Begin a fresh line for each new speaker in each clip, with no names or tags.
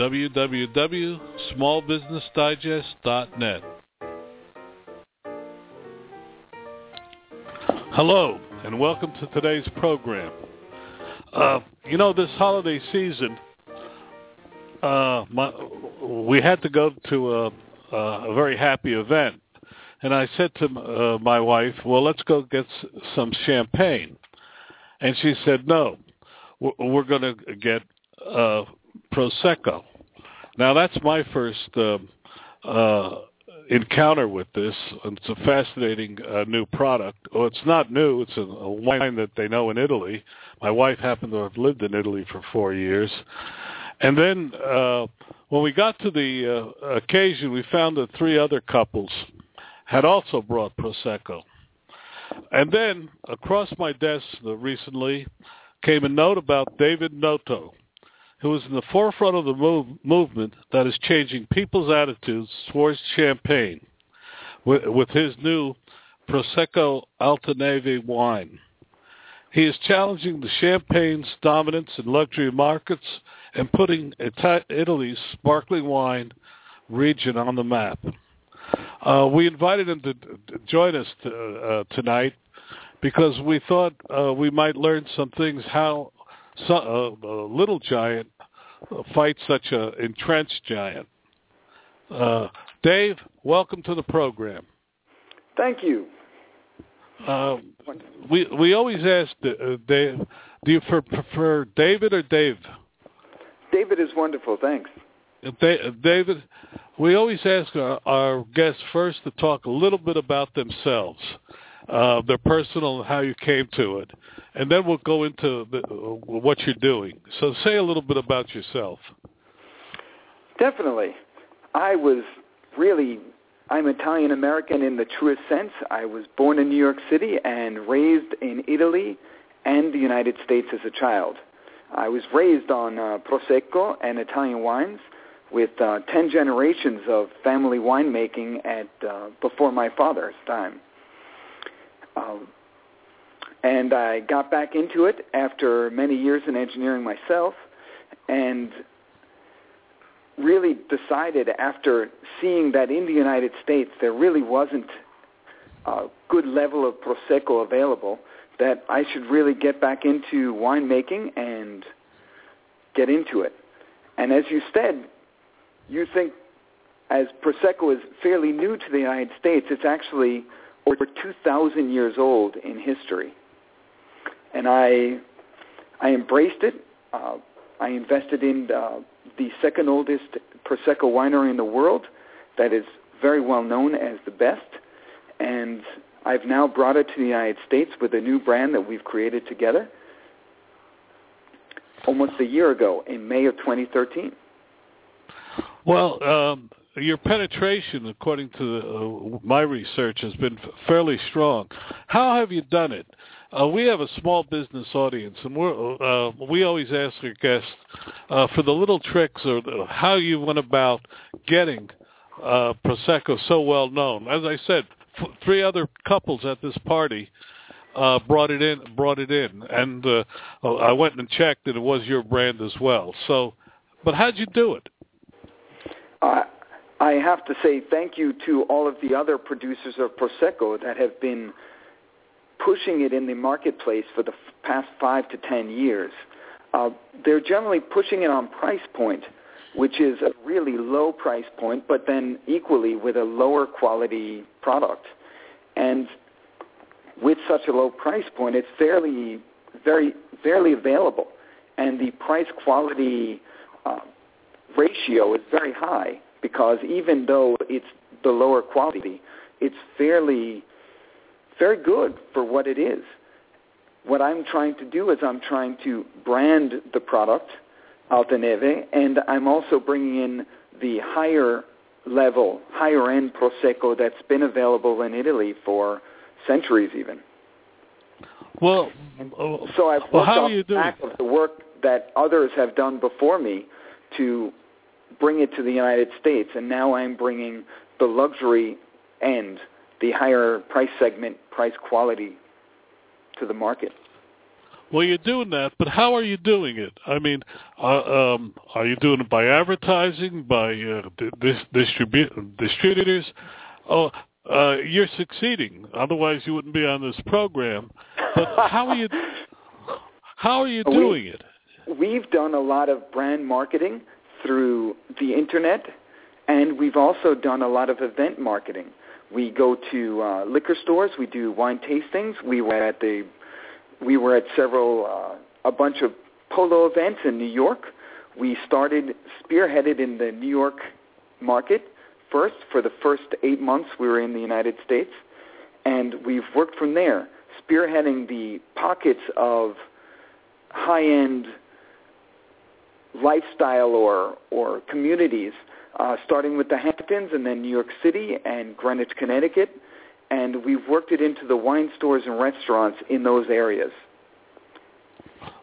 www.smallbusinessdigest.net. Hello, and welcome to today's program. Uh, you know, this holiday season, uh, my, we had to go to a, a very happy event. And I said to uh, my wife, well, let's go get some champagne. And she said, no, we're going to get uh, Prosecco. Now that's my first uh, uh, encounter with this. It's a fascinating uh, new product. Well, it's not new. It's a, a wine that they know in Italy. My wife happened to have lived in Italy for four years. And then uh, when we got to the uh, occasion, we found that three other couples had also brought Prosecco. And then across my desk recently came a note about David Noto, who is in the forefront of the move, movement that is changing people's attitudes towards champagne with, with his new Prosecco Altaneve wine. He is challenging the champagne's dominance in luxury markets and putting Italy's sparkling wine region on the map. Uh, we invited him to, join us to, uh, tonight because we thought uh, we might learn some things how so, uh, a little giant fight such an entrenched giant. Uh, Dave, welcome to the program.
Thank you.
Uh, we we always ask uh, Dave, do you prefer David or Dave?
David is wonderful. Thanks.
David, we always ask our, our guests first to talk a little bit about themselves uh, their personal and how you came to it, and then we'll go into the, uh, what you're doing. So say a little bit about yourself.
Definitely, I was really I'm Italian American in the truest sense. I was born in New York City and raised in Italy and the United States as a child. I was raised on uh, Prosecco and Italian wines with uh, 10 generations of family winemaking at uh, before my father's time. Um, and I got back into it after many years in engineering myself and really decided after seeing that in the United States there really wasn't a good level of Prosecco available that I should really get back into winemaking and get into it. And as you said, you think as Prosecco is fairly new to the United States, it's actually over 2,000 years old in history. And I, I embraced it. Uh, I invested in uh, the second oldest Prosecco winery in the world that is very well known as the best. And I've now brought it to the United States with a new brand that we've created together almost a year ago in May of 2013.
Well, um, your penetration, according to uh, my research, has been fairly strong. How have you done it? Uh, we have a small business audience, and we're, uh, we always ask our guests uh, for the little tricks or how you went about getting uh, prosecco so well known. As I said, f- three other couples at this party uh, brought it in, brought it in, and uh, I went and checked, and it was your brand as well. So, but how'd you do it?
Uh, I have to say thank you to all of the other producers of Prosecco that have been pushing it in the marketplace for the past five to ten years. Uh, they're generally pushing it on price point which is a really low price point, but then equally with a lower quality product. And with such a low price point, it's fairly, very, fairly available, and the price quality uh, ratio is very high because even though it's the lower quality, it's fairly, very good for what it is. What I'm trying to do is I'm trying to brand the product Altaneve, and I'm also bringing in the higher level, higher end Prosecco that's been available in Italy for centuries even.
Well,
so I've
well, how are you doing?
back of the work that others have done before me to bring it to the United States, and now I'm bringing the luxury end, the higher price segment, price quality to the market.
Well, you're doing that, but how are you doing it? I mean, uh, um, are you doing it by advertising, by uh, dis- distribu- distributors? Oh, uh, you're succeeding. Otherwise, you wouldn't be on this program. But how are you? How are you
We-
doing it?
We've done a lot of brand marketing through the internet, and we've also done a lot of event marketing. We go to uh, liquor stores. We do wine tastings. We were at the we were at several uh, a bunch of polo events in New York. We started spearheaded in the New York market first for the first eight months we were in the United States, and we've worked from there, spearheading the pockets of high-end lifestyle or or communities, uh, starting with the Hamptons and then New York City and Greenwich, Connecticut, and we've worked it into the wine stores and restaurants in those areas.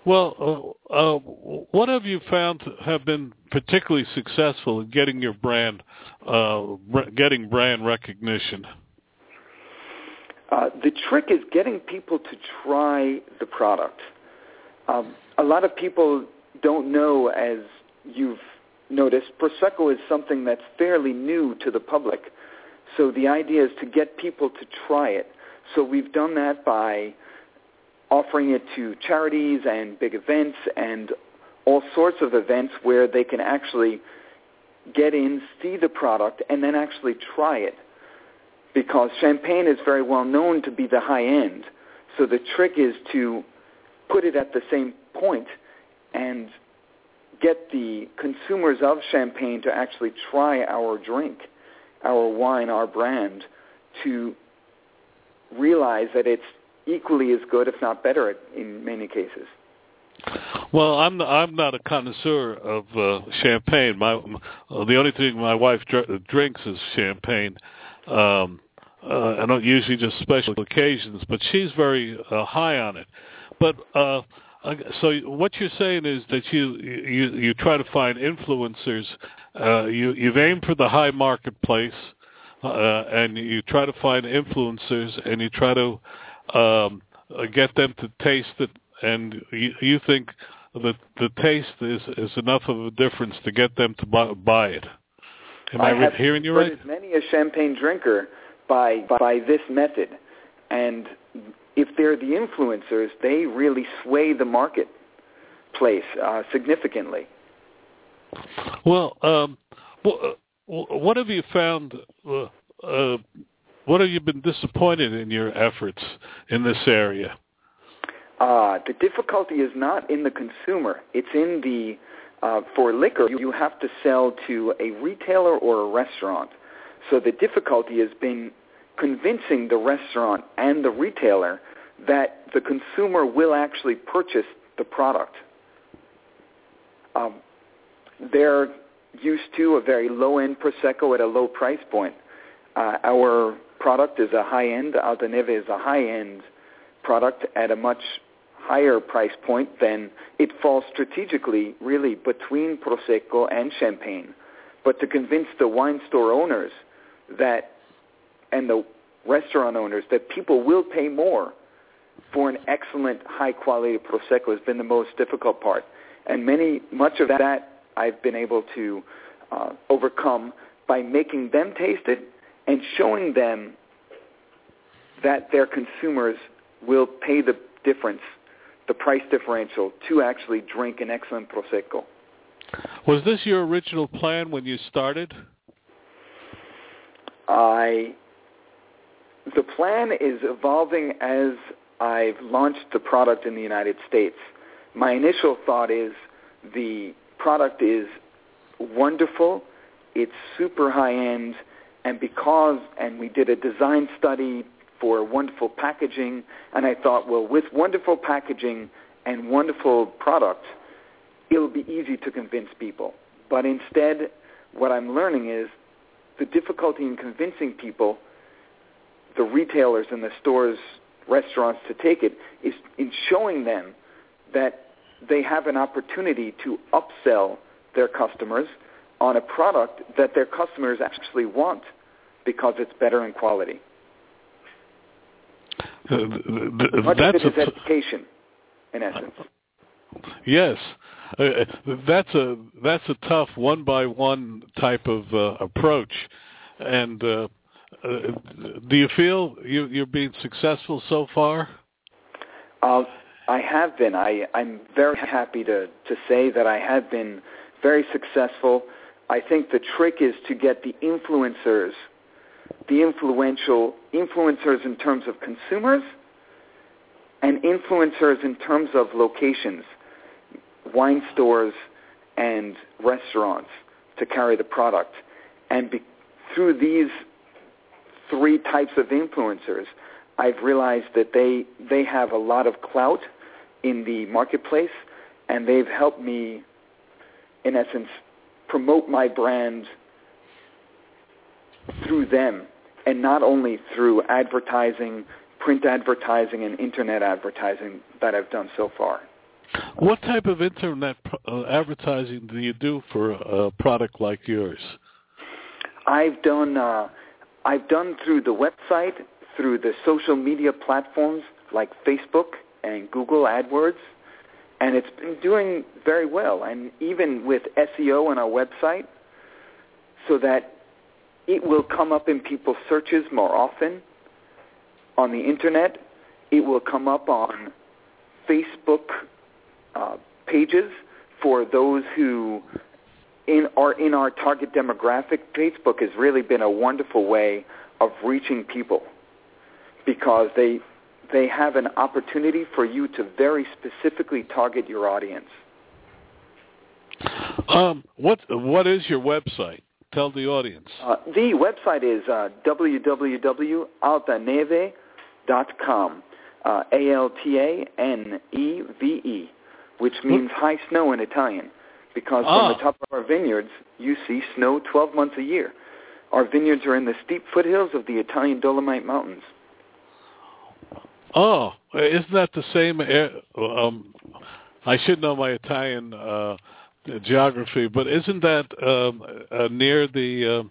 Well, uh, uh, what have you found have been particularly successful in getting your brand, uh, re- getting brand recognition?
Uh, the trick is getting people to try the product. Um, a lot of people don't know, as you've noticed, Prosecco is something that's fairly new to the public. So the idea is to get people to try it. So we've done that by offering it to charities and big events and all sorts of events where they can actually get in, see the product, and then actually try it. Because champagne is very well known to be the high end. So the trick is to put it at the same point and get the consumers of champagne to actually try our drink, our wine, our brand, to realize that it's equally as good, if not better, in many cases.
Well, I'm I'm not a connoisseur of uh, champagne. My the only thing my wife dr- drinks is champagne. Um, uh, I don't usually just special occasions, but she's very uh, high on it. But uh, so what you're saying is that you you you try to find influencers. Uh, you you've aimed for the high marketplace, uh, and you try to find influencers, and you try to um, get them to taste it, and you, you think that the taste is is enough of a difference to get them to buy, buy it. Am I,
have
hearing you right?
many a champagne drinker by by this method, and if they're the influencers, they really sway the marketplace uh, significantly.
Well, um, wh- what have you found? Uh, uh, what have you been disappointed in your efforts in this area?
Uh, the difficulty is not in the consumer; it's in the uh, for liquor. You have to sell to a retailer or a restaurant. So the difficulty has been convincing the restaurant and the retailer that the consumer will actually purchase the product. Um, they're used to a very low-end Prosecco at a low price point. Uh, our product is a high-end, Altaneve is a high-end product at a much higher price point than it falls strategically really between Prosecco and Champagne. But to convince the wine store owners that and the restaurant owners that people will pay more for an excellent high quality prosecco has been the most difficult part and many much of that I've been able to uh, overcome by making them taste it and showing them that their consumers will pay the difference the price differential to actually drink an excellent prosecco
Was this your original plan when you started?
I the plan is evolving as I've launched the product in the United States. My initial thought is the product is wonderful, it's super high end, and because and we did a design study for wonderful packaging, and I thought, well, with wonderful packaging and wonderful product, it'll be easy to convince people. But instead, what I'm learning is the difficulty in convincing people, the retailers and the stores, restaurants to take it, is in showing them that they have an opportunity to upsell their customers on a product that their customers actually want because it's better in quality.
Uh,
Much
that's
of it is
a-
education, in essence.
Yes, uh, that's a that's a tough one by one type of uh, approach. And uh, do you feel you, you're being successful so far?
Uh, I have been. I, I'm very happy to, to say that I have been very successful. I think the trick is to get the influencers, the influential influencers in terms of consumers and influencers in terms of locations, wine stores and restaurants to carry the product. And be, through these three types of influencers, I've realized that they, they have a lot of clout in the marketplace, and they've helped me, in essence, promote my brand through them, and not only through advertising, print advertising, and internet advertising that I've done so far.
What type of internet uh, advertising do you do for a product like yours?
I've done uh, I've done through the website, through the social media platforms like Facebook and Google AdWords, and it's been doing very well. And even with SEO on our website, so that it will come up in people's searches more often on the internet. It will come up on Facebook uh, pages for those who in are in our target demographic. Facebook has really been a wonderful way of reaching people because they they have an opportunity for you to very specifically target your audience.
Um, what what is your website? Tell the audience.
Uh, the website is uh, www.altaneve.com, uh, A-L-T-A-N-E-V-E, which means high snow in Italian, because from
Ah.
the top of our vineyards, you see snow 12 months a year. Our vineyards are in the steep foothills of the Italian Dolomite Mountains.
Oh, isn't that the same? Um, I should know my Italian uh, geography, but isn't that um, uh, near the uh,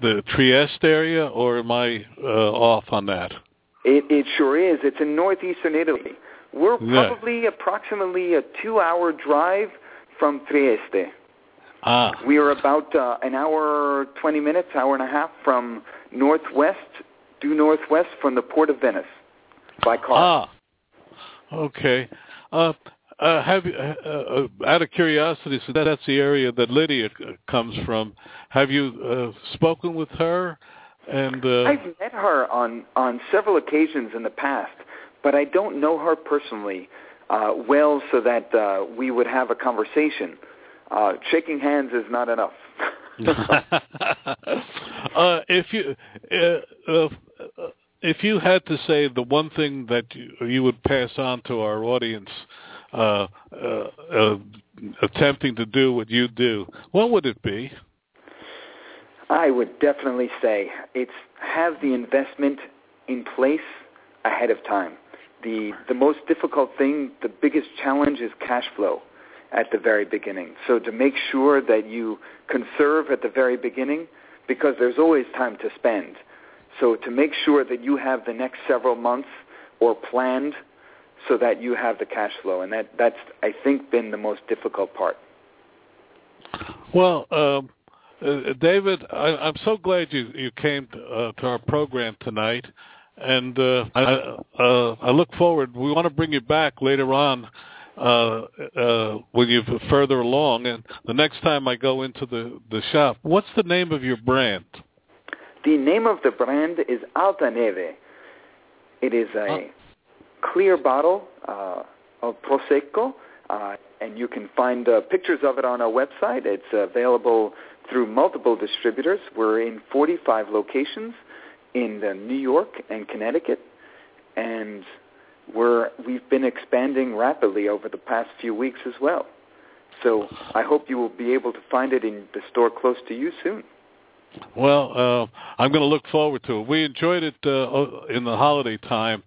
the Trieste area, or am I uh, off on that?
It, it sure is. It's in northeastern Italy. We're
Yeah.
probably approximately a two-hour drive from Trieste.
Ah,
We are about uh, an hour, 20 minutes, hour and a half from northwest, due northwest from the port of Venice by car.
ah, okay. Uh, uh, have you, uh, uh, out of curiosity, so that's the area that Lydia uh, comes from. Have you uh, spoken with her? And uh,
I've met her on, on several occasions in the past, but I don't know her personally uh, well so that uh, we would have a conversation. Uh, shaking hands is not enough.
uh, if you uh, uh, if you had to say the one thing that you, you would pass on to our audience, uh, uh, uh, attempting to do what you do, what would it be?
I would definitely say it's have the investment in place ahead of time. The the most difficult thing, the biggest challenge is cash flow at the very beginning. So to make sure that you conserve at the very beginning because there's always time to spend. So to make sure that you have the next several months or planned so that you have the cash flow and that that's I think been the most difficult part.
Well, um, uh, David, I, I'm so glad you you came to, uh, to our program tonight, and uh, I uh, I look forward. We want to bring you back later on, uh, uh, when you're further along. And the next time I go into the the shop, what's the name of your brand?
The name of the brand is Alta Neve. It is a
Oh.
clear bottle uh, of Prosecco, uh, and you can find uh, pictures of it on our website. It's available through multiple distributors. We're in 45 locations in New York and Connecticut, and we're, we've been expanding rapidly over the past few weeks as well. So I hope you will be able to find it in the store close to you soon.
Well, uh, I'm going to look forward to it. We enjoyed it uh, in the holiday time,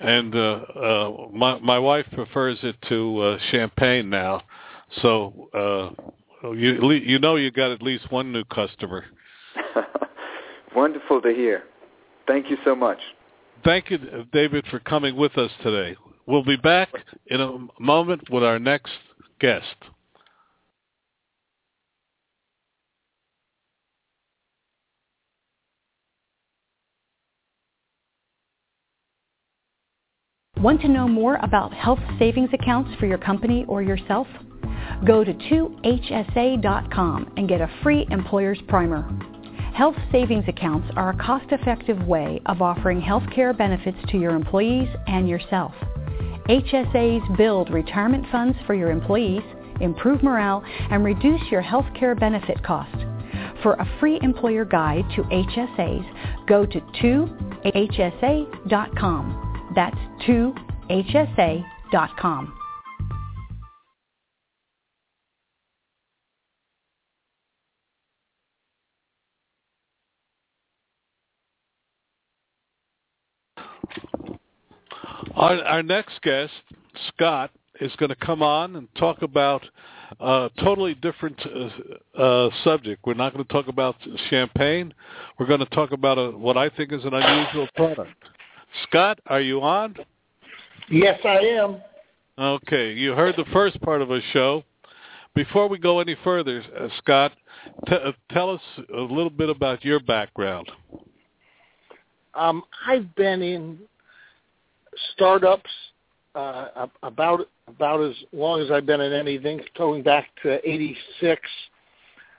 and uh, uh, my my wife prefers it to uh, champagne now. So uh, you you know you got at least one new customer.
Wonderful to hear. Thank you so much.
Thank you, David, for coming with us today. We'll be back in a moment with our next guest.
Want to know more about health savings accounts for your company or yourself? Go to 2hsa.com and get a free employer's primer. Health savings accounts are a cost-effective way of offering health care benefits to your employees and yourself. HSAs build retirement funds for your employees, improve morale, and reduce your health care benefit cost. For a free employer guide to HSAs, go to 2hsa.com. That's 2hsa.com.
Our, our next guest, Scott, is going to come on and talk about a totally different uh, uh, subject. We're not going to talk about champagne. We're going to talk about a, what I think is an unusual product. Scott, are you on?
Yes, I am.
Okay, you heard the first part of our show. Before we go any further, uh, Scott, t- uh, tell us a little bit about your background.
Um, I've been in startups uh, about about as long as I've been in anything, going back to '86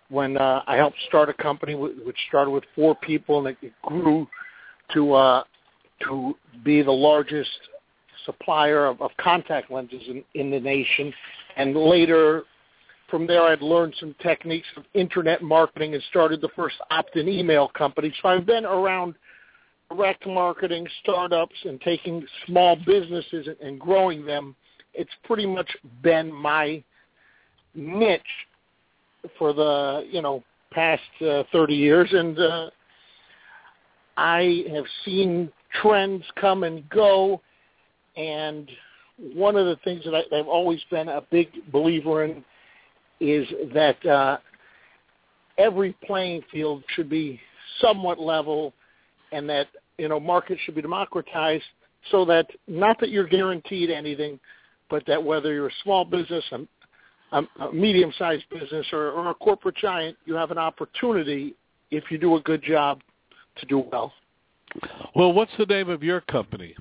when uh, I helped start a company which started with four people and it grew to uh, to be the largest supplier of, of contact lenses in, in the nation. And later, from there, I'd learned some techniques of internet marketing and started the first opt-in email company. So I've been around direct marketing, startups, and taking small businesses and, growing them. It's pretty much been my niche for the you know past uh, 30 years, and uh, I have seen trends come and go. And one of the things that I, I've always been a big believer in is that uh, every playing field should be somewhat level, and that you know markets should be democratized, so that not that you're guaranteed anything, but that whether you're a small business, a, a medium-sized business, or, or a corporate giant, you have an opportunity if you do a good job to do well.
Well, what's the name of your company?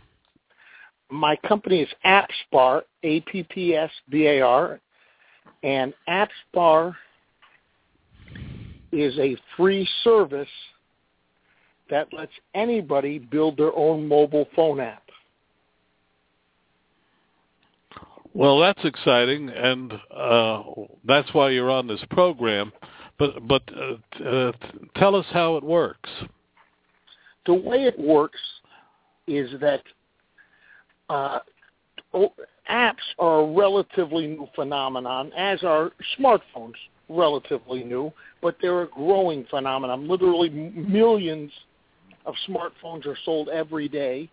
My company is AppsBar, A-P-P-S-B-A-R, and AppsBar is a free service that lets anybody build their own mobile phone app.
Well, that's exciting, and uh, that's why you're on this program. But but uh, uh, tell us how it works.
The way it works is that uh, apps are a relatively new phenomenon, as are smartphones relatively new, but they're a growing phenomenon. Literally millions of smartphones are sold every day,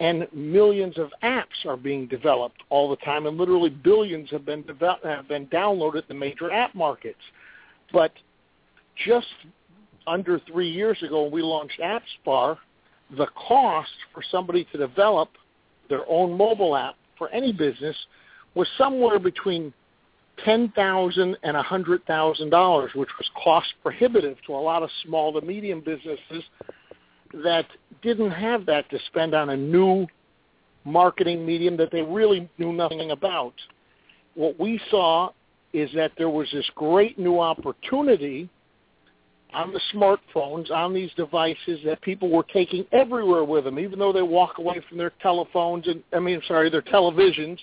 and millions of apps are being developed all the time, and literally billions have been developed, have been downloaded in the major app markets. But just under three years ago, when we launched AppsBar, the cost for somebody to develop their own mobile app for any business was somewhere between ten thousand and a hundred thousand dollars, which was cost prohibitive to a lot of small to medium businesses that didn't have that to spend on a new marketing medium that they really knew nothing about. what we saw is that there was this great new opportunity on the smartphones, on these devices that people were taking everywhere with them, even though they walk away from their telephones and I mean, sorry, their televisions,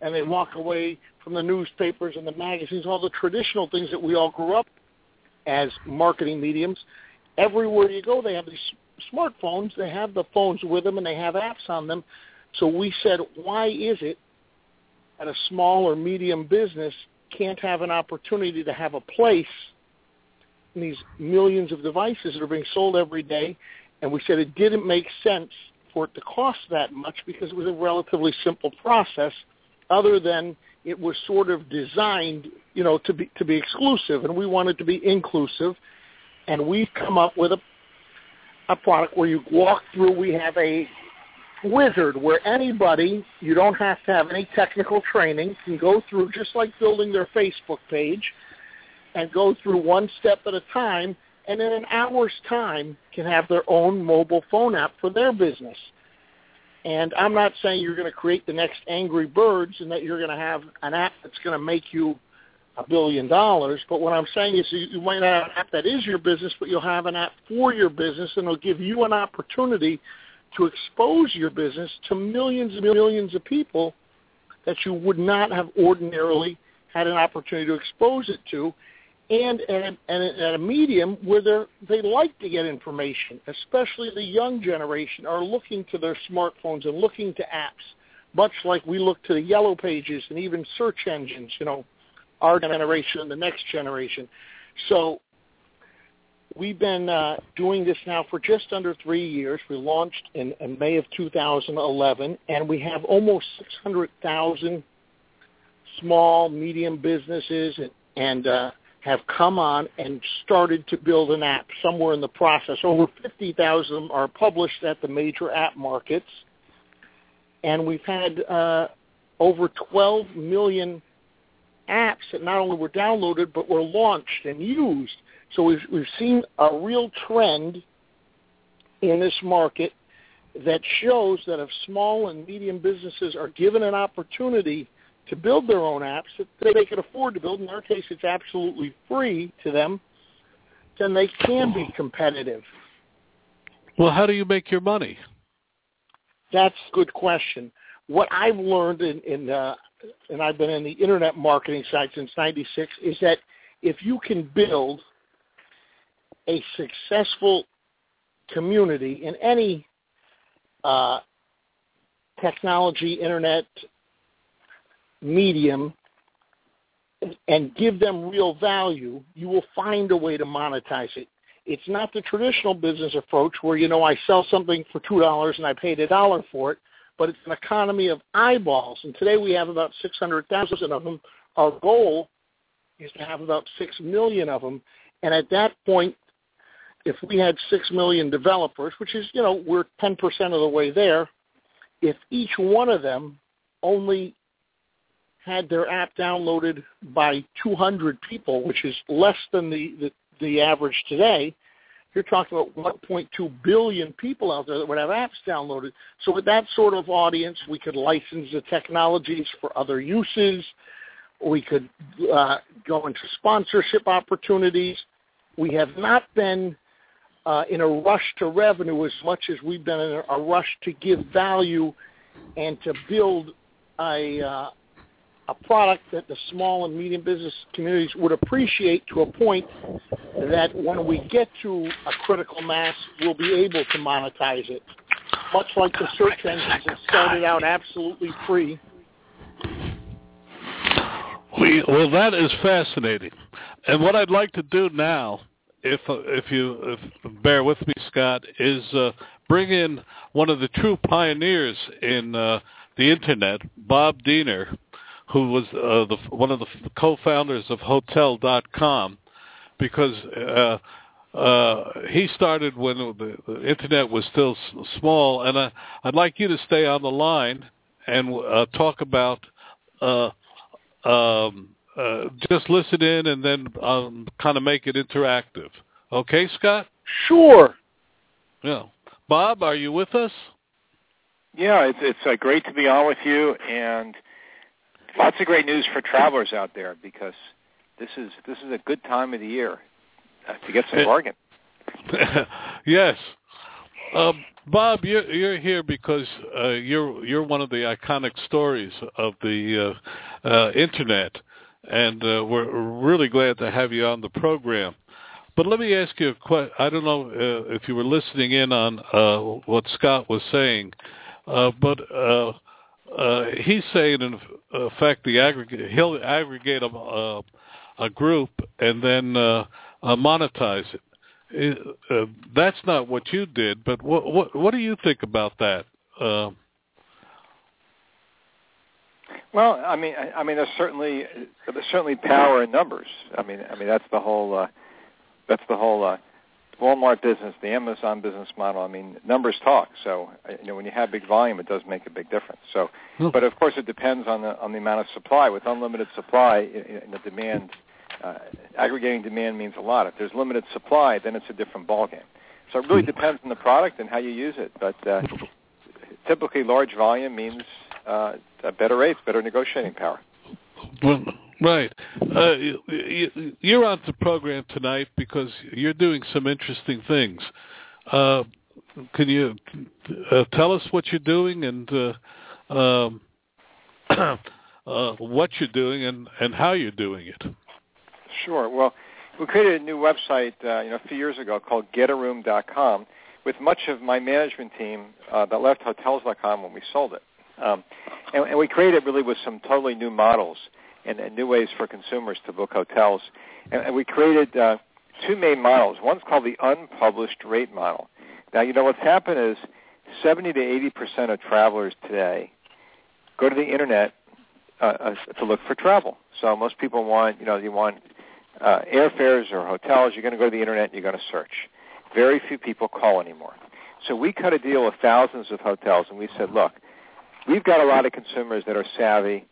and they walk away from the newspapers and the magazines, all the traditional things that we all grew up as marketing mediums. Everywhere you go, they have these smartphones. They have the phones with them, and they have apps on them. So we said, why is it that a small or medium business can't have an opportunity to have a place in these millions of devices that are being sold every day? And we said it didn't make sense for it to cost that much because it was a relatively simple process other than it was sort of designed, you know, to be to be exclusive, and we wanted to be inclusive, and we've come up with a a product where you walk through. We have a wizard where anybody, you don't have to have any technical training, can go through just like building their Facebook page, and go through one step at a time, and in an hour's time can have their own mobile phone app for their business. And I'm not saying you're going to create the next Angry Birds and that you're going to have an app that's going to make you a billion dollars. But what I'm saying is you, you might not have an app that is your business, but you'll have an app for your business, and it'll give you an opportunity to expose your business to millions and millions of people that you would not have ordinarily had an opportunity to expose it to and at a, at a medium where they they like to get information, especially the young generation are looking to their smartphones and looking to apps, much like we look to the yellow pages and even search engines, you know, our generation the next generation. So we've been uh, doing this now for just under three years. We launched in, in May of 2011, and we have almost 600,000 small, medium businesses and, and uh, have come on and started to build an app somewhere in the process. Over 50,000 are published at the major app markets. And we've had uh, over 12 million apps that not only were downloaded but were launched and used. So we've, we've seen a real trend in this market that shows that if small and medium businesses are given an opportunity to build their own apps that they can afford to build. In our case, it's absolutely free to them. Then they can be competitive.
Well, how do you make your money?
That's a good question. What I've learned in, in uh, and I've been in the internet marketing side since '96, is that if you can build a successful community in any uh, technology, internet, medium and give them real value, you will find a way to monetize it. It's not the traditional business approach where, you know, I sell something for $2 and I paid a dollar for it, but it's an economy of eyeballs. And today we have about 600,000 of them. Our goal is to have about 6 million of them. And at that point, if we had 6 million developers, which is, you know, we're 10% of the way there, if each one of them only had their app downloaded by 200 people, which is less than the, the, the average today, you're talking about 1.2 billion people out there that would have apps downloaded. So with that sort of audience, we could license the technologies for other uses. We could uh, go into sponsorship opportunities. We have not been uh, in a rush to revenue as much as we've been in a rush to give value and to build a, uh, a product that the small and medium business communities would appreciate to a point that when we get to a critical mass, we'll be able to monetize it. Much like the search engines that started out absolutely free.
We, well, that is fascinating. And what I'd like to do now, if if you if, bear with me, Scott, is uh, bring in one of the true pioneers in uh, the internet, Bob Diener, who was uh, the, one of the co-founders of Hotel.com, because uh, uh, he started when the, the internet was still s- small. And I, I'd like you to stay on the line and uh, talk about uh, um, uh, just listen in and then um, kind of make it interactive. Okay, Scott?
Sure.
Yeah. Bob, are you with us?
Yeah, it's it's uh, great to be on with you, and lots of great news for travelers out there because this is this is a good time of the year uh, to get some bargain.
yes. Um, Bob, you're, you're here because uh, you're you're one of the iconic stories of the uh, uh, internet, and uh, we're really glad to have you on the program. But let me ask you a question. I don't know uh, if you were listening in on uh, what Scott was saying, uh, but uh, uh, he's saying in effect the aggregate he'll aggregate a, a, a group and then uh, uh, monetize it. Uh, that's not what you did, but what what what do you think about that? Uh,
well, I mean, I, I mean, there's certainly there's certainly power in numbers. I mean, I mean that's the whole uh, that's the whole uh, Walmart business, the Amazon business model. I mean, numbers talk. So uh, you know, when you have big volume, it does make a big difference. So, but of course, it depends on the on the amount of supply. With unlimited supply, in the demand uh, aggregating demand means a lot. If there's limited supply, then it's a different ballgame. So it really hmm. depends on the product and how you use it. But uh, typically, large volume means uh, better rates, better negotiating power.
Well, right. Uh, you're on the program tonight because you're doing some interesting things. Uh, can you uh, tell us what you're doing and uh, um, uh, what you're doing and, and how you're doing it?
Sure. Well, we created a new website, uh, you know, a few years ago called GetARoom.com, with much of my management team that left Hotels.com when we sold it. Um, and, and we created really with some totally new models and, and new ways for consumers to book hotels. And, and we created uh, two main models. One's called the unpublished rate model. Now, you know what's happened is 70 to 80 percent of travelers today go to the internet uh, uh, to look for travel. So most people want, you know, you want uh, airfares or hotels, you're going to go to the internet and you're going to search. Very few people call anymore. So we cut a deal with thousands of hotels, and we said, look, we've got a lot of consumers that are savvy.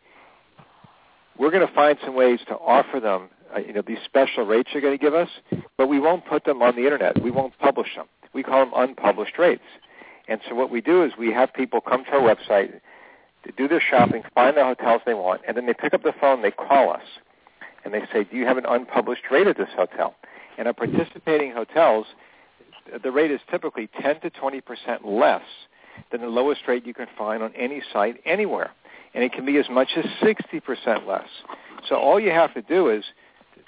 We're going to find some ways to offer them, uh, you know, these special rates you're going to give us, but we won't put them on the internet. We won't publish them. We call them unpublished rates. And so what we do is we have people come to our website, to do their shopping, find the hotels they want, and then they pick up the phone, they call us and they say, do you have an unpublished rate at this hotel? And our participating hotels, the rate is typically 10 to 20 percent less than the lowest rate you can find on any site anywhere. And it can be as much as 60 percent less. So all you have to do is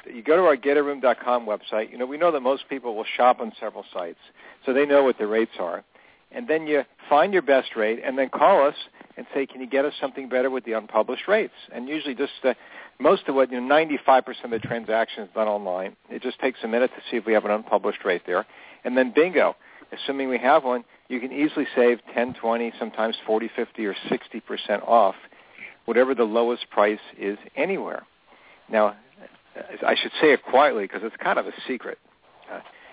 you go to our getaroom.com website. You know, we know that most people will shop on several sites, so they know what the rates are. And then you find your best rate and then call us and say, can you get us something better with the unpublished rates? And usually just uh, most of what, you know, 95% of the transactions done online. It just takes a minute to see if we have an unpublished rate there. And then bingo, assuming we have one, you can easily save 10, 20, sometimes 40, 50, or 60% off whatever the lowest price is anywhere. Now, I should say it quietly because it's kind of a secret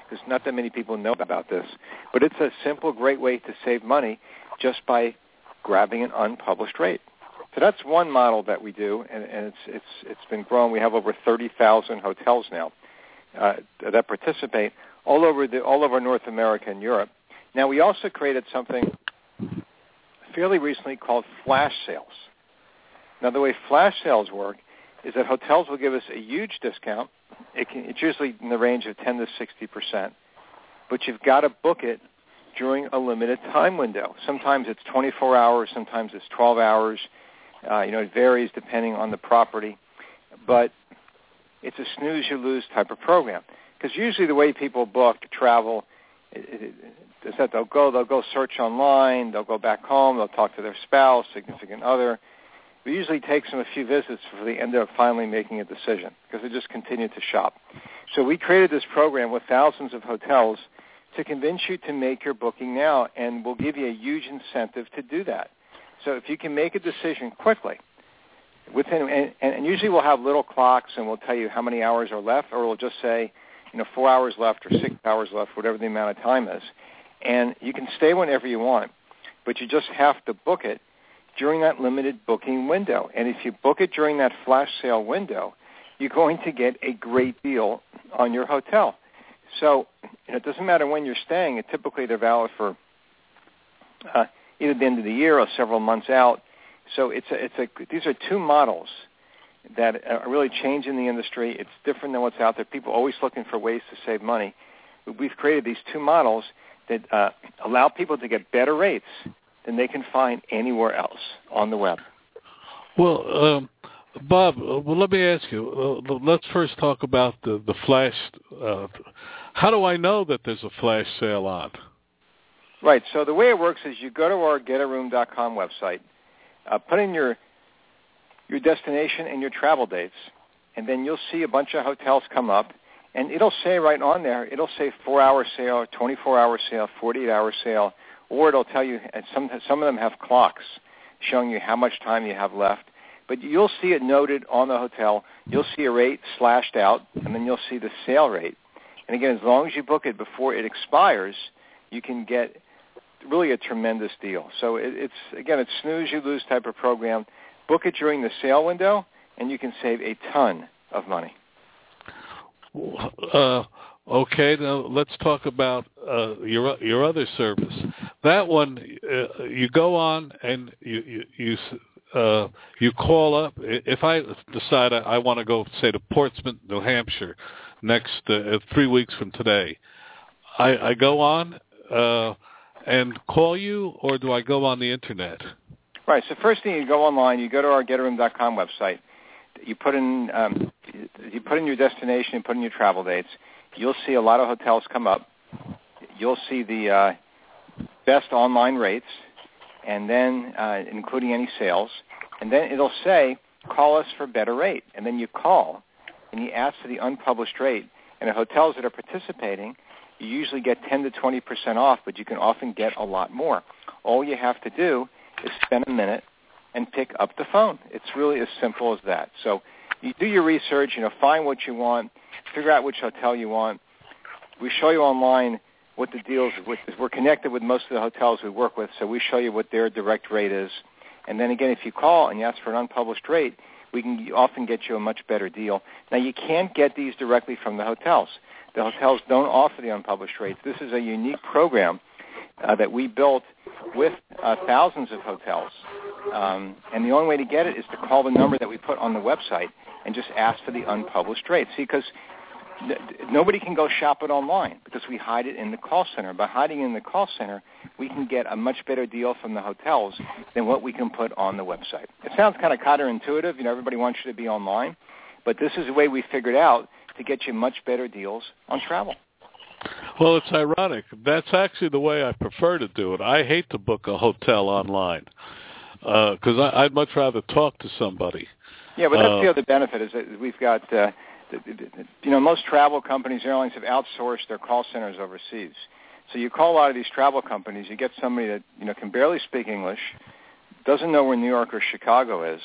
because uh, not that many people know about this. But it's a simple, great way to save money just by grabbing an unpublished rate. So that's one model that we do, and, and it's it's it's been growing. We have over 30,000 hotels now uh, that participate all over the all over North America and Europe. Now we also created something fairly recently called flash sales. Now the way flash sales work is that hotels will give us a huge discount. It can, it's usually in the range of 10 to 60 percent, but you've got to book it during a limited time window. Sometimes it's 24 hours, sometimes it's 12 hours. Uh, you know, it varies depending on the property, but it's a snooze you lose type of program. Because usually the way people book travel is that they'll go, they'll go search online, they'll go back home, they'll talk to their spouse, significant other. It usually takes them a few visits before they end up finally making a decision because they just continue to shop. So we created this program with thousands of hotels to convince you to make your booking now, and we'll give you a huge incentive to do that. So if you can make a decision quickly, within and, and usually we'll have little clocks and we'll tell you how many hours are left, or we'll just say, you know, four hours left or six hours left, whatever the amount of time is, and you can stay whenever you want, but you just have to book it during that limited booking window. And if you book it during that flash sale window, you're going to get a great deal on your hotel. So you know, it doesn't matter when you're staying. It typically they're valid for uh, either the end of the year or several months out. So it's a, it's a, these are two models that are really changing the industry. It's different than what's out there. People are always looking for ways to save money. We've created these two models that uh, allow people to get better rates than they can find anywhere else on the web.
Well, um, Bob, uh, well, let me ask you. Uh, let's first talk about the the flash. Uh, how do I know that there's a flash sale on?
Right. So the way it works is you go to our getaroom.com website, uh, put in your your destination and your travel dates, and then you'll see a bunch of hotels come up, and it'll say right on there, it'll say four-hour sale, 24-hour sale, 48-hour sale, or it'll tell you, and some some of them have clocks showing you how much time you have left. But you'll see it noted on the hotel. You'll see a rate slashed out, and then you'll see the sale rate. And again, as long as you book it before it expires, you can get really a tremendous deal. So it, it's again, it's snooze you lose type of program. Book it during the sale window, and you can save a ton of money.
Uh, okay, now let's talk about uh, your your other service. That one, uh, you go on and you you you, uh, you call up. If I decide I, I want to go, say to Portsmouth, New Hampshire, next uh, three weeks from today, I, I go on uh, and call you, or do I go on the internet?
Right. So first thing, you go online. You go to our GetAroom.com website. You put in um, you put in your destination. You put in your travel dates. You'll see a lot of hotels come up. You'll see the uh, best online rates, and then uh, including any sales. And then it'll say, "Call us for better rate." And then you call, and you ask for the unpublished rate. And the hotels that are participating, you usually get 10 to 20 percent off, but you can often get a lot more. All you have to do is spend a minute and pick up the phone. It's really as simple as that. So you do your research, you know, find what you want, figure out which hotel you want. We show you online what the deals with. We're connected with most of the hotels we work with, so we show you what their direct rate is. And then again, if you call and you ask for an unpublished rate, we can often get you a much better deal. Now, you can't get these directly from the hotels. The hotels don't offer the unpublished rates. This is a unique program uh, that we built with uh, thousands of hotels. Um, and the only way to get it is to call the number that we put on the website and just ask for the unpublished rate. See, because nobody can go shop it online because we hide it in the call center. By hiding in the call center, we can get a much better deal from the hotels than what we can put on the website. It sounds kind of counterintuitive. You know, everybody wants you to be online. But this is the way we figured out to get you much better deals on travel.
Well, it's ironic. That's actually the way I prefer to do it. I hate to book a hotel online because uh, I'd much rather talk to somebody.
Yeah, but that's
Uh,
the other benefit is that we've got, uh, you know, most travel companies, airlines have outsourced their call centers overseas. So you call a lot of these travel companies, you get somebody that you know can barely speak English, doesn't know where New York or Chicago is,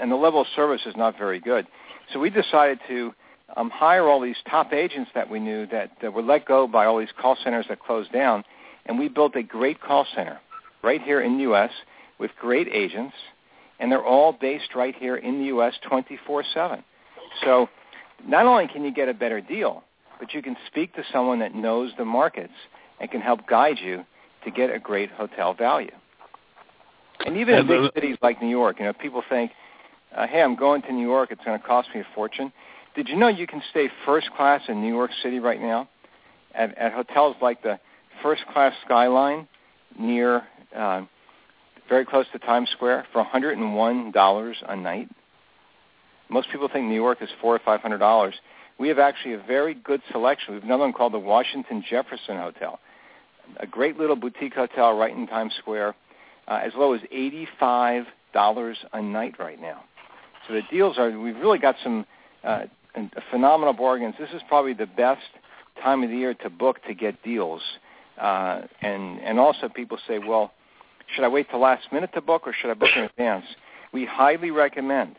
and the level of service is not very good. So we decided to um, hire all these top agents that we knew that, that were let go by all these call centers that closed down, and we built a great call center right here in the U.S. with great agents, and they're all based right here in the U.S. 24/7. So not only can you get a better deal, but you can speak to someone that knows the markets and can help guide you to get a great hotel value. And even in big cities like New York, you know, people think, uh, "Hey, I'm going to New York. It's going to cost me a fortune." Did you know you can stay first class in New York City right now at, at hotels like the First Class Skyline near, uh, very close to Times Square for $101 a night? Most people think New York is four or five hundred dollars. We have actually a very good selection. We have another one called the Washington Jefferson Hotel, a great little boutique hotel right in Times Square, uh, as low as eighty-five dollars a night right now. So the deals are. We've really got some uh, phenomenal bargains. This is probably the best time of the year to book to get deals. Uh, and and also people say, well, should I wait till last minute to book or should I book in advance? We highly recommend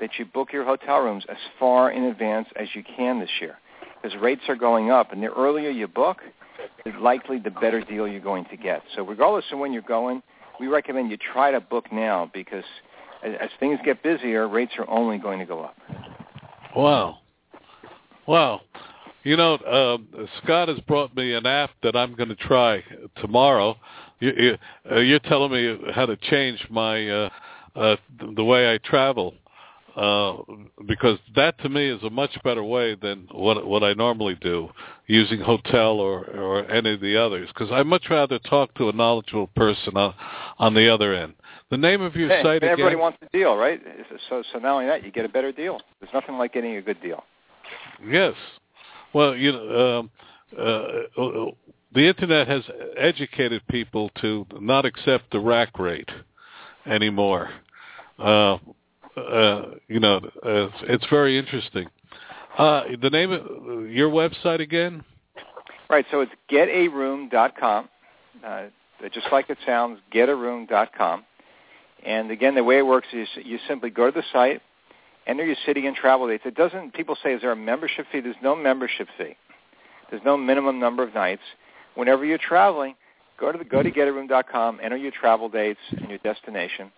that you book your hotel rooms as far in advance as you can this year because rates are going up and the earlier you book, the likely the better deal you're going to get. So regardless of when you're going, we recommend you try to book now because as, as things get busier, rates are only going to go up.
Wow. Wow. You know, uh, Scott has brought me an app that I'm going to try tomorrow. You, you, uh, you're telling me how to change my uh, uh, the way I travel uh, because that to me is a much better way than what what I normally do using hotel or or any of the others because I much rather talk to a knowledgeable person on, on the other end. The name of your
hey,
site
everybody
again?
wants a deal, right? So so not only that, you get a better deal. There's nothing like getting a good deal.
Yes. Well, you know, um, uh, the internet has educated people to not accept the rack rate anymore. Uh, uh, you know, uh, it's very interesting. Uh, the name of your website again?
Right. So it's getaroom.com. Uh, just like it sounds, getaroom.com. And again, the way it works is you simply go to the site, enter your city and travel dates. It doesn't. People say, "Is there a membership fee?" There's no membership fee. There's no minimum number of nights. Whenever you're traveling, go to the go to getaroom.com, enter your travel dates and your destination,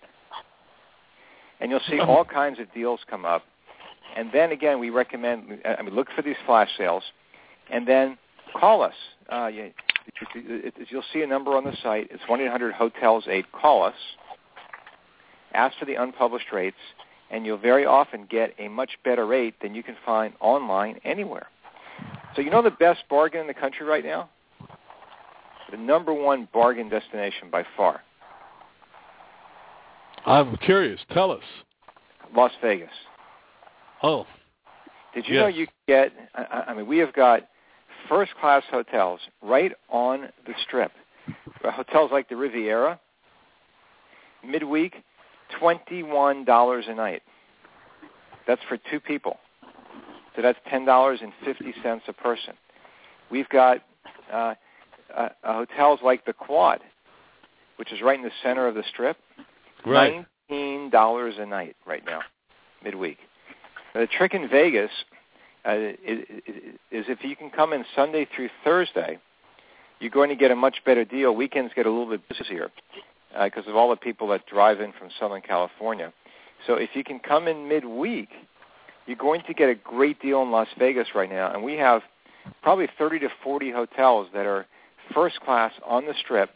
and you'll see all kinds of deals come up. And then again, we recommend. I mean, look for these flash sales, and then call us. Uh, you, you'll see a number on the site. It's one eight hundred hotels eight. Call us. Ask for the unpublished rates and you'll very often get a much better rate than you can find online anywhere. So you know the best bargain in the country right now? The number one bargain destination by far.
I'm curious. Tell us.
Las Vegas.
Oh.
Did you
yes.
know you get, I, I mean, we have got first class hotels right on the strip. Hotels like the Riviera, midweek, twenty-one dollars a night. That's for two people. So that's ten dollars and fifty cents a person. We've got uh, uh, hotels like the Quad, which is right in the center of the Strip.
Right.
Nineteen dollars a night right now, midweek. The trick in Vegas uh, is, is if you can come in Sunday through Thursday, you're going to get a much better deal. Weekends get a little bit busier because uh, of all the people that drive in from Southern California. So if you can come in midweek, you're going to get a great deal in Las Vegas right now. And we have probably 30 to 40 hotels that are first class on the strip,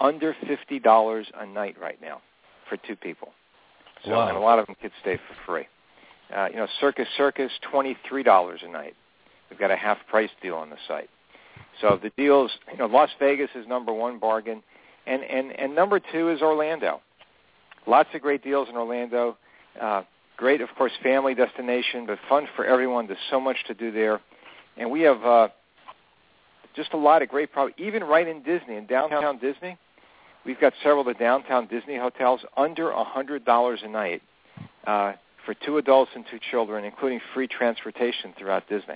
under $50 a night right now for two people. So,
wow.
And a lot of them could stay for free. Uh, you know, Circus Circus, $23 a night. We've got a half price deal on the site. So the deals, you know, Las Vegas is number one bargain. And, and, and number two is Orlando. Lots of great deals in Orlando. Uh, great, of course, family destination, but fun for everyone. There's so much to do there. And we have uh, just a lot of great property, even right in Disney, in downtown Disney. We've got several of the downtown Disney hotels under a $100 a night uh, for two adults and two children, including free transportation throughout Disney.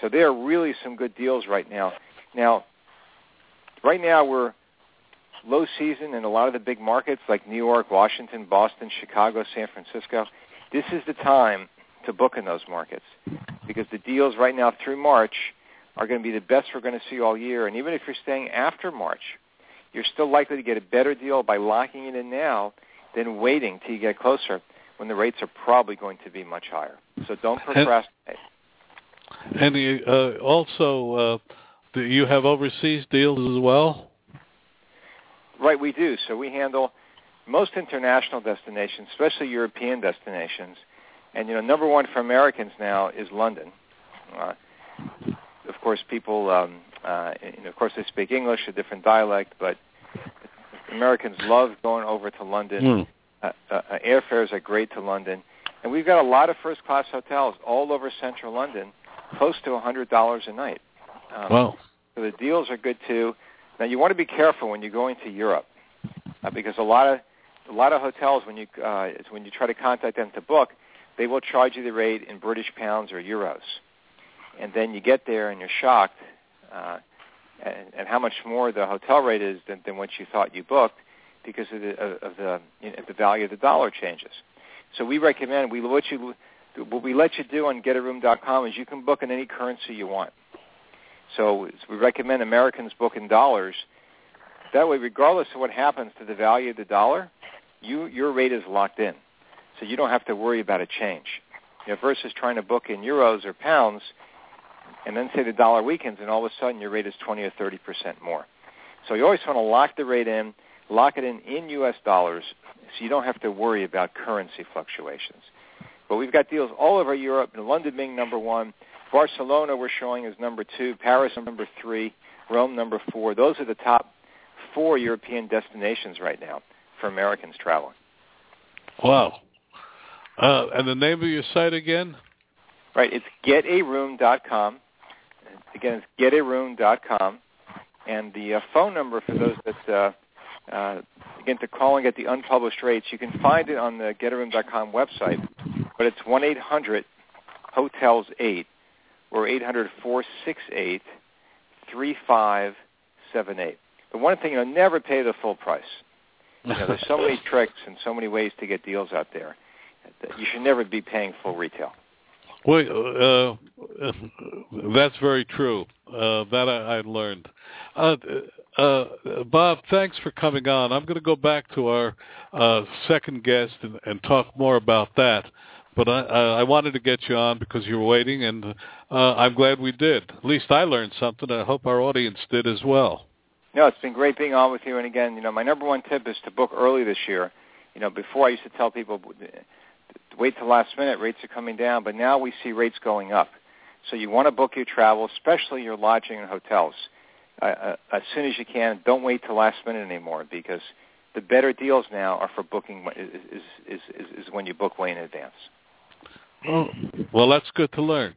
So there are really some good deals right now. Now, right now we're low season in a lot of the big markets like New York, Washington, Boston, Chicago, San Francisco. This is the time to book in those markets because the deals right now through March are going to be the best we're going to see all year. And even if you're staying after March, you're still likely to get a better deal by locking it in now than waiting till you get closer when the rates are probably going to be much higher. So don't procrastinate.
And, and uh, also, uh, do you have overseas deals as well?
Right, we do. So we handle most international destinations, especially European destinations. And you know, number one for Americans now is London. Uh, of course, people, um, uh, you know, of course, they speak English, a different dialect, but Americans love going over to London.
Mm.
Uh, uh, airfares are great to London, and we've got a lot of first-class hotels all over central London, close to a hundred dollars a night. Um,
wow!
So the deals are good too. Now you want to be careful when you're going to Europe, uh, because a lot of a lot of hotels when you uh, when you try to contact them to book, they will charge you the rate in British pounds or euros, and then you get there and you're shocked uh, and, and how much more the hotel rate is than, than what you thought you booked because of the of the you know, the value of the dollar changes. So we recommend we what you what we let you do on getaroom.com is you can book in any currency you want. So we recommend Americans book in dollars. That way, regardless of what happens to the value of the dollar, you your rate is locked in, so you don't have to worry about a change. You know, versus trying to book in euros or pounds, and then say the dollar weakens, and all of a sudden your rate is 20 or 30 percent more. So you always want to lock the rate in, lock it in in U.S. dollars, so you don't have to worry about currency fluctuations. But we've got deals all over Europe, and London being number one, Barcelona we're showing as number two, Paris number three, Rome number four. Those are the top four European destinations right now for Americans traveling.
Wow. Uh, and the name of your site again?
Right, it's getaroom.com. Again, it's getaroom.com. And the uh, phone number for those that, uh, uh, again, to call and get the unpublished rates, you can find it on the getaroom.com website, but it's 1-800-HOTELS-8 or 800-468-3578. But one thing, you know, never pay the full price. You know, there's so many tricks and so many ways to get deals out there. You should never be paying full retail.
Well, uh, that's very true. Uh, that I, I learned. Uh, uh, Bob, thanks for coming on. I'm going to go back to our uh, second guest and, and talk more about that. But I, I wanted to get you on because you were waiting, and uh, I'm glad we did. At least I learned something. I hope our audience did as well.
No, it's been great being on with you. And again, you know, my number one tip is to book early this year. You know, before I used to tell people wait till last minute, rates are coming down, but now we see rates going up. So you want to book your travel, especially your lodging and hotels, uh, uh, as soon as you can. Don't wait till last minute anymore because the better deals now are for booking is is is, is when you book way in advance.
Oh, well, that's good to learn.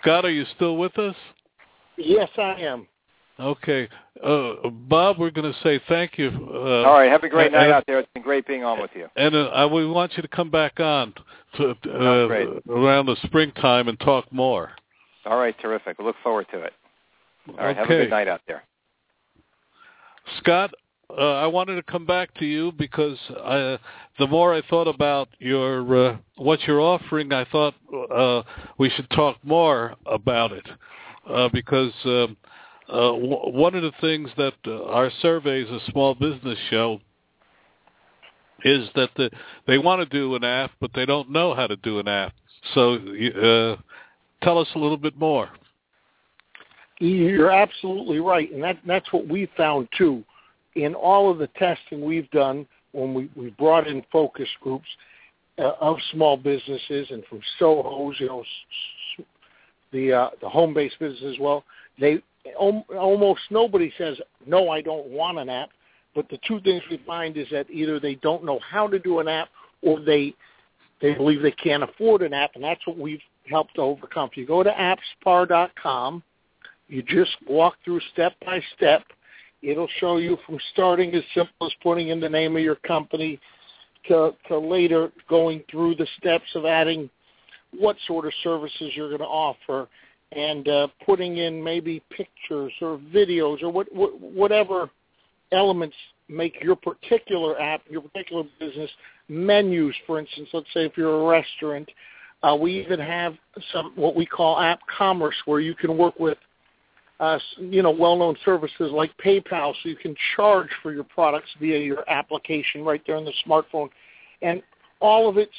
Scott, are you still with us?
Yes, I am.
Okay, uh, Bob, we're going to say thank you. Uh,
All right, have a great night out there. It's been great being on with you.
And uh, we want you to come back on to, uh, around the springtime and talk more.
All right, terrific. Look forward to it. All right,
okay.
have a good night out there.
Scott, uh, I wanted to come back to you because I, the more I thought about your uh, what you're offering, I thought uh, we should talk more about it uh, because um, uh, w- one of the things that uh, our surveys, a small business show, is that the, they want to do an app, but they don't know how to do an app. So uh, tell us a little bit more.
You're absolutely right, and that, that's what we found too. In all of the testing we've done, when we, we brought in focus groups uh, of small businesses and from SOHO's, you know, the uh, the home-based business as well, they almost nobody says no, I don't want an app. But the two things we find is that either they don't know how to do an app, or they they believe they can't afford an app, and that's what we've helped overcome. If you go to appsbar.com, you just walk through step by step. It'll show you from starting as simple as putting in the name of your company to, to later going through the steps of adding what sort of services you're going to offer and uh, putting in maybe pictures or videos or what, what, whatever elements make your particular app, your particular business menus, for instance. Let's say if you're a restaurant, uh, we even have some what we call app commerce, where you can work with, uh, you know, well-known services like PayPal, so you can charge for your products via your application right there on the smartphone, and all of it's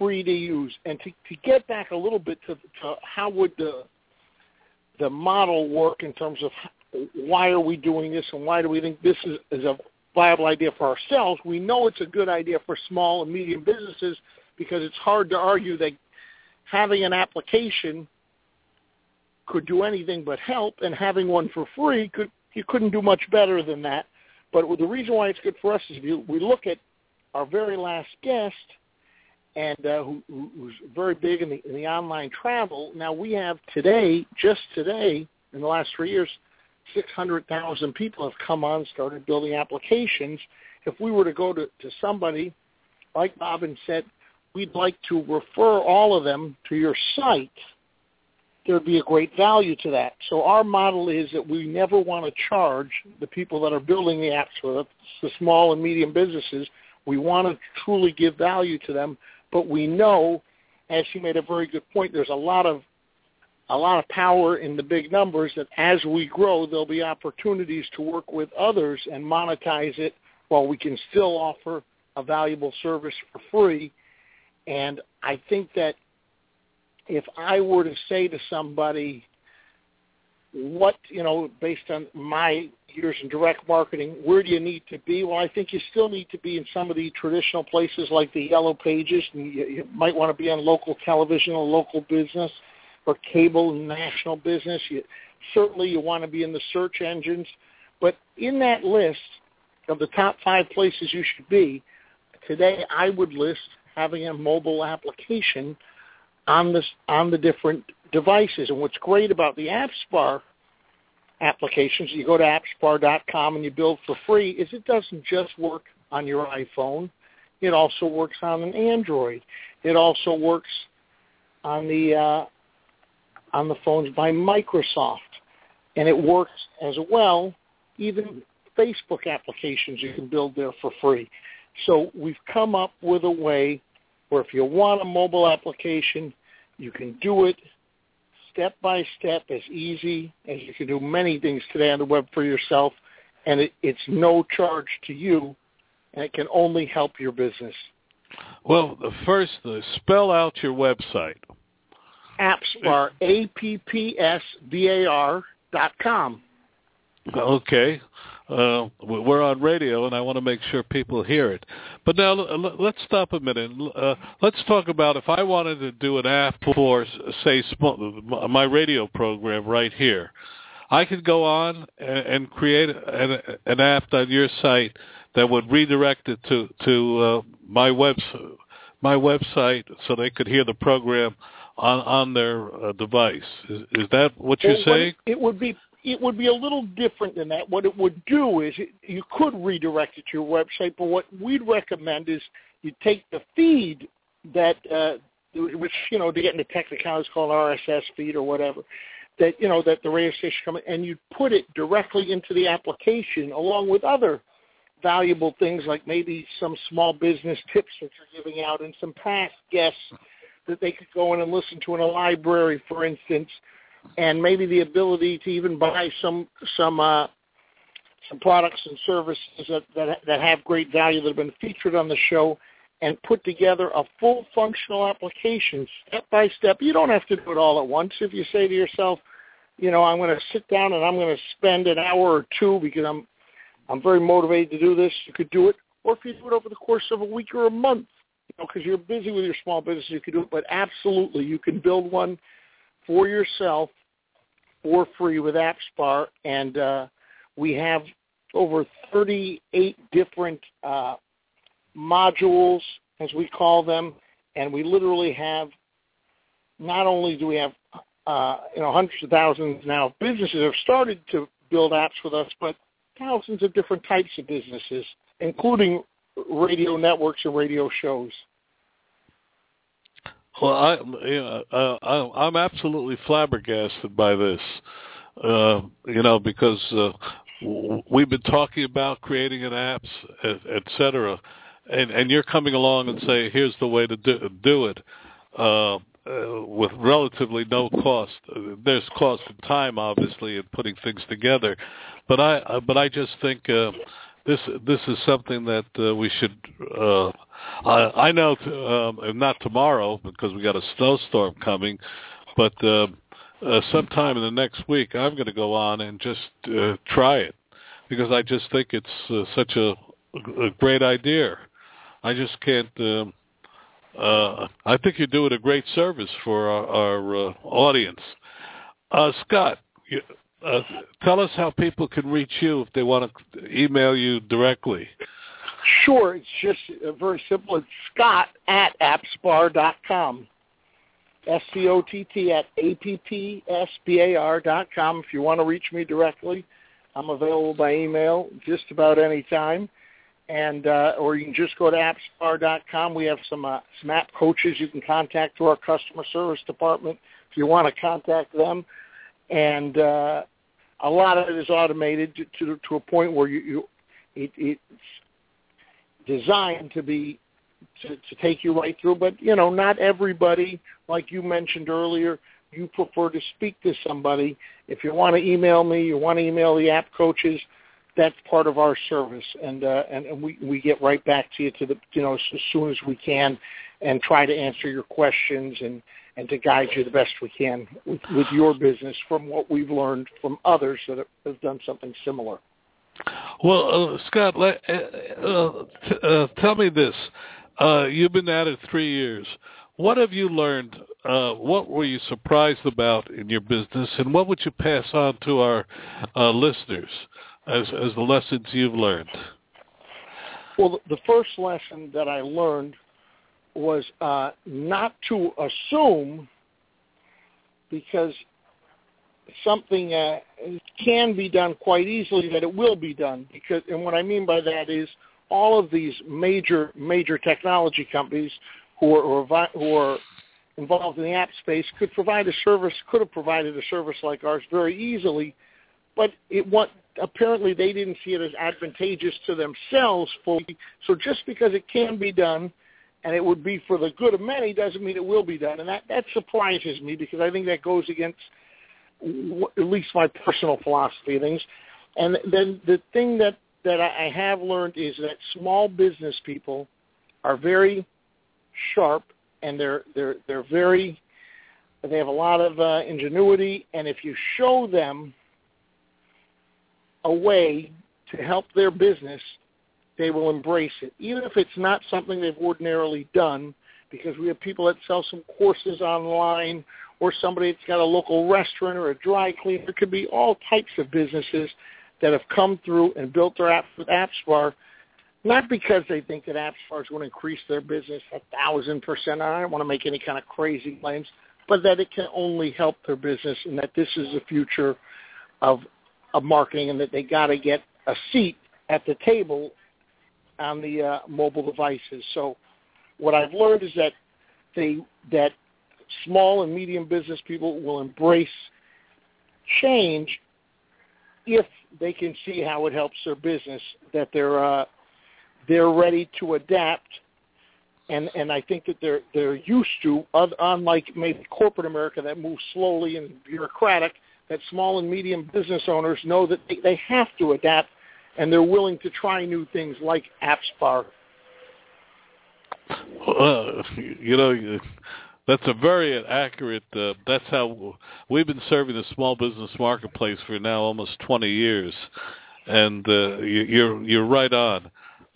free to use. And to, to get back a little bit to, to how would the the model work in terms of why are we doing this and why do we think this is, is a viable idea for ourselves? We know it's a good idea for small and medium businesses because it's hard to argue that having an application could do anything but help, and having one for free could you couldn't do much better than that. But the reason why it's good for us is if you, we look at our very last guest, and uh, who, who's very big in the, in the online travel. Now we have today, just today, in the last three years, 600,000 people have come on, started building applications. If we were to go to, to somebody, like Bob and said, we'd like to refer all of them to your site, there would be a great value to that. So our model is that we never want to charge the people that are building the apps for the small and medium businesses. We want to truly give value to them, but we know, as you made a very good point, there's a lot of a lot of power in the big numbers that as we grow, there'll be opportunities to work with others and monetize it while we can still offer a valuable service for free. And I think that if I were to say to somebody, what you know based on my years in direct marketing where do you need to be? Well i think you still need to be in some of the traditional places like the yellow pages and you, you might want to be on local television or local business or cable national business. You certainly you want to be in the search engines. But in that list of the top five places you should be today i would list having a mobile application on this on the different devices and what's great about the AppsBar applications, you go to appsbar.com and you build for free, is it doesn't just work on your iPhone. It also works on an Android. It also works on the uh, on the phones by Microsoft, and it works as well. Even Facebook applications you can build there for free. So we've come up with a way where if you want a mobile application, you can do it step by step, as easy as you can do many things today on the web for yourself, and it, it's no charge to you, and it can only help your business.
Well, first, uh, spell out your website.
AppsBar, A-P-P-S-B-A-R dot com.
Okay. Uh, we're on radio, and I want to make sure people hear it. But now let's stop a minute. Uh, let's talk about if I wanted to do an app for, say, my radio program right here. I could go on and create an, an app on your site that would redirect it to to uh, my web my website so they could hear the program on on their uh, device. Is, is that what you're
well,
saying?
It would be it would be a little different than that. What it would do is it, you could redirect it to your website, but what we'd recommend is you take the feed that, uh, which you know, to get into technicalities called RSS feed or whatever, that you know that the radio station coming, and you put it directly into the application along with other valuable things like maybe some small business tips that you're giving out and some past guests that they could go in and listen to in a library, for instance and maybe the ability to even buy some some uh, some products and services that, that that have great value that have been featured on the show, and put together a full functional application step by step. You don't have to do it all at once. If you say to yourself, you know, I'm going to sit down and I'm going to spend an hour or two because I'm I'm very motivated to do this. You could do it, or if you do it over the course of a week or a month, you know, because you're busy with your small business, you could do it. But absolutely, you can build one for yourself for free with AppsBar, and uh, we have over 38 different uh, modules, as we call them, and we literally have. Not only do we have uh, you know hundreds of thousands now of businesses have started to build apps with us, but thousands of different types of businesses, including radio networks and radio shows.
Well, I, you know, uh, I'm absolutely flabbergasted by this. Uh, you know, because uh, we've been talking about creating an apps, et cetera, and, and you're coming along and say, here's the way to do, do it. Uh, uh, with relatively no cost. There's cost and time, obviously, in putting things together, but I but I just think uh, this this is something that uh, we should. Uh, I, I know, t- um, not tomorrow because we got a snowstorm coming, but uh, uh, sometime in the next week, I'm going to go on and just uh, try it because I just think it's uh, such a, a great idea. I just can't. Um, uh, I think you're doing a great service for our, our uh, audience. Uh, Scott, you, uh, tell us how people can reach you if they want to email you directly.
Sure. It's just uh, very simple. It's scott at appsbar.com. S-C-O-T-T at A-P-P-S-B-A-R dot com. If you want to reach me directly, I'm available by email just about any time. And, uh, or you can just go to appsbar.com. We have some, uh, some app coaches you can contact through our customer service department if you want to contact them and uh, a lot of it is automated to, to, to a point where you, you it, it's designed to be to, to take you right through. But you know, not everybody, like you mentioned earlier, you prefer to speak to somebody. If you want to email me, you want to email the app coaches. That's part of our service, and uh, and, and we we get right back to you to the you know as soon as we can, and try to answer your questions and and to guide you the best we can with, with your business from what we've learned from others that have done something similar.
Well, uh, Scott, let, uh, uh, t- uh, tell me this. Uh, you've been at it three years. What have you learned? Uh, what were you surprised about in your business, and what would you pass on to our listeners as, as the lessons you've learned?
Well, the first lesson that I learned was not to assume because something uh, can be done quite easily that it will be done because and what I mean by that is all of these major major technology companies who are, who are, who are involved in the app space could provide a service could have provided a service like ours very easily but it what apparently they didn't see it as advantageous to themselves fully. So just because it can be done and it would be for the good of many doesn't mean it will be done and that that surprises me because I think that goes against at least my personal philosophy of things. And then the thing that that I have learned is that small business people are very sharp and they're they're they're very they have a lot of uh, ingenuity and if you show them a way to help their business they will embrace it even if it's not something they've ordinarily done because we have people that sell some courses online or somebody that's got a local restaurant or a dry cleaner. It could be all types of businesses that have come through and built their app with AppsBar, not because they think that AppsBar is going to increase their business a thousand percent. I don't want to make any kind of crazy claims, but that it can only help their business and that this is the future of of marketing and that they got to get a seat at the table on the uh, mobile devices. So what I've learned is that they that small and medium business people will embrace change if they can see how it helps their business, that they're uh, they're ready to adapt, and and I think that they're they're used to, unlike maybe corporate America that moves slowly and bureaucratic, that small and medium business owners know that they, they have to adapt, and they're willing to try new things like AppsBar.
Uh, you know, that's a very accurate. Uh, that's how we've been serving the small business marketplace for now almost 20 years, and uh, you're you're right on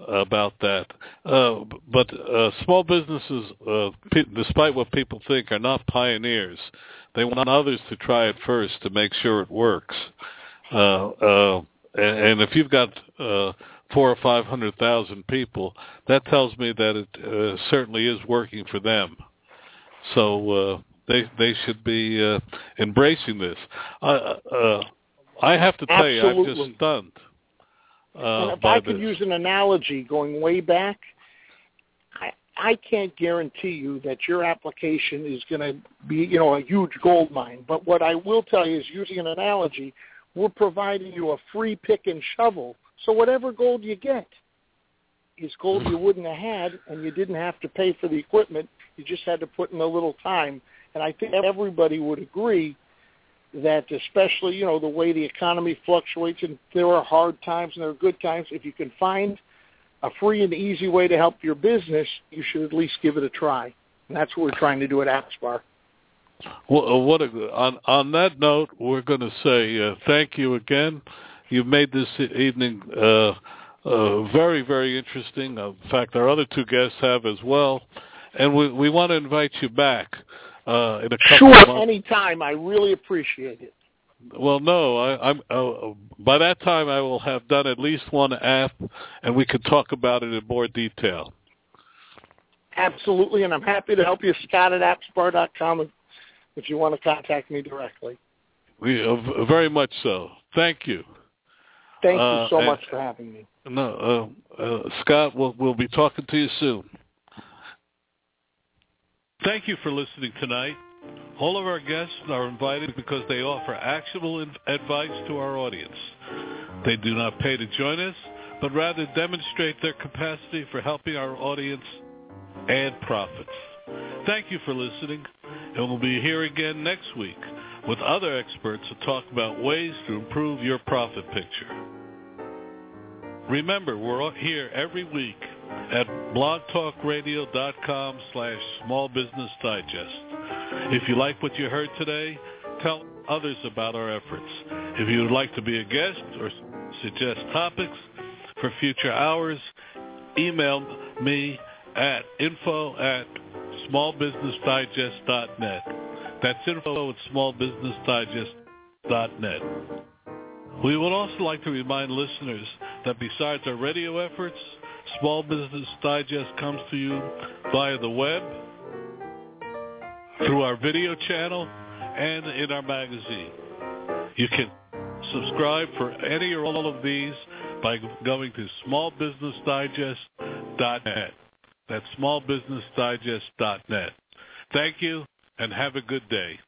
about that. Uh, but uh, small businesses, uh, despite what people think, are not pioneers. They want others to try it first to make sure it works. And, and if you've got uh, four or five hundred thousand people, that tells me that it uh, certainly is working for them. So uh, they they should be uh, embracing this. Uh, uh, I have to tell
Absolutely.
you, I'm just stunned.
Uh, and if I could
this.
use an analogy going way back, I, I can't guarantee you that your application is going to be, you know, a huge gold mine. But what I will tell you is, using an analogy, we're providing you a free pick and shovel. So whatever gold you get is gold you wouldn't have had, and you didn't have to pay for the equipment. You just had to put in a little time. And I think everybody would agree that especially, you know, the way the economy fluctuates and there are hard times and there are good times, if you can find a free and easy way to help your business, you should at least give it a try. And that's what we're trying to do at AppsBar.
Well, uh, what a, on on that note, we're going to say uh, thank you again. You've made this evening uh, uh, very, very interesting. In fact, our other two guests have as well and we we want to invite you back uh, in a couple
sure,
of months.
anytime. I really appreciate it.
Well, no, I, I'm. Uh, by that time, I will have done at least one app, and we could talk about it in more detail.
Absolutely, and I'm happy to help you, Scott at appsbar.com, if, if you want to contact me directly.
We uh, very much so. Thank you.
Thank you
Uh,
so
and-
much for having me.
No, uh, uh, Scott, we'll, we'll be talking to you soon. Thank you for listening tonight. All of our guests are invited because they offer actionable advice to our audience. They do not pay to join us, but rather demonstrate their capacity for helping our audience add profits. Thank you for listening, and we'll be here again next week with other experts to talk about ways to improve your profit picture. Remember, we're here every week at blogtalkradio.com slash small business digest. If you like what you heard today, tell others about our efforts. If you would like to be a guest or suggest topics for future hours, email me at info at smallbusinessdigest.net. That's info at smallbusinessdigest.net. We would also like to remind listeners that besides our radio efforts, Small Business Digest comes to you via the web, through our video channel, and in our magazine. You can subscribe for any or all of these by going to smallbusinessdigest.net. That's smallbusinessdigest.net. Thank you and have a good day.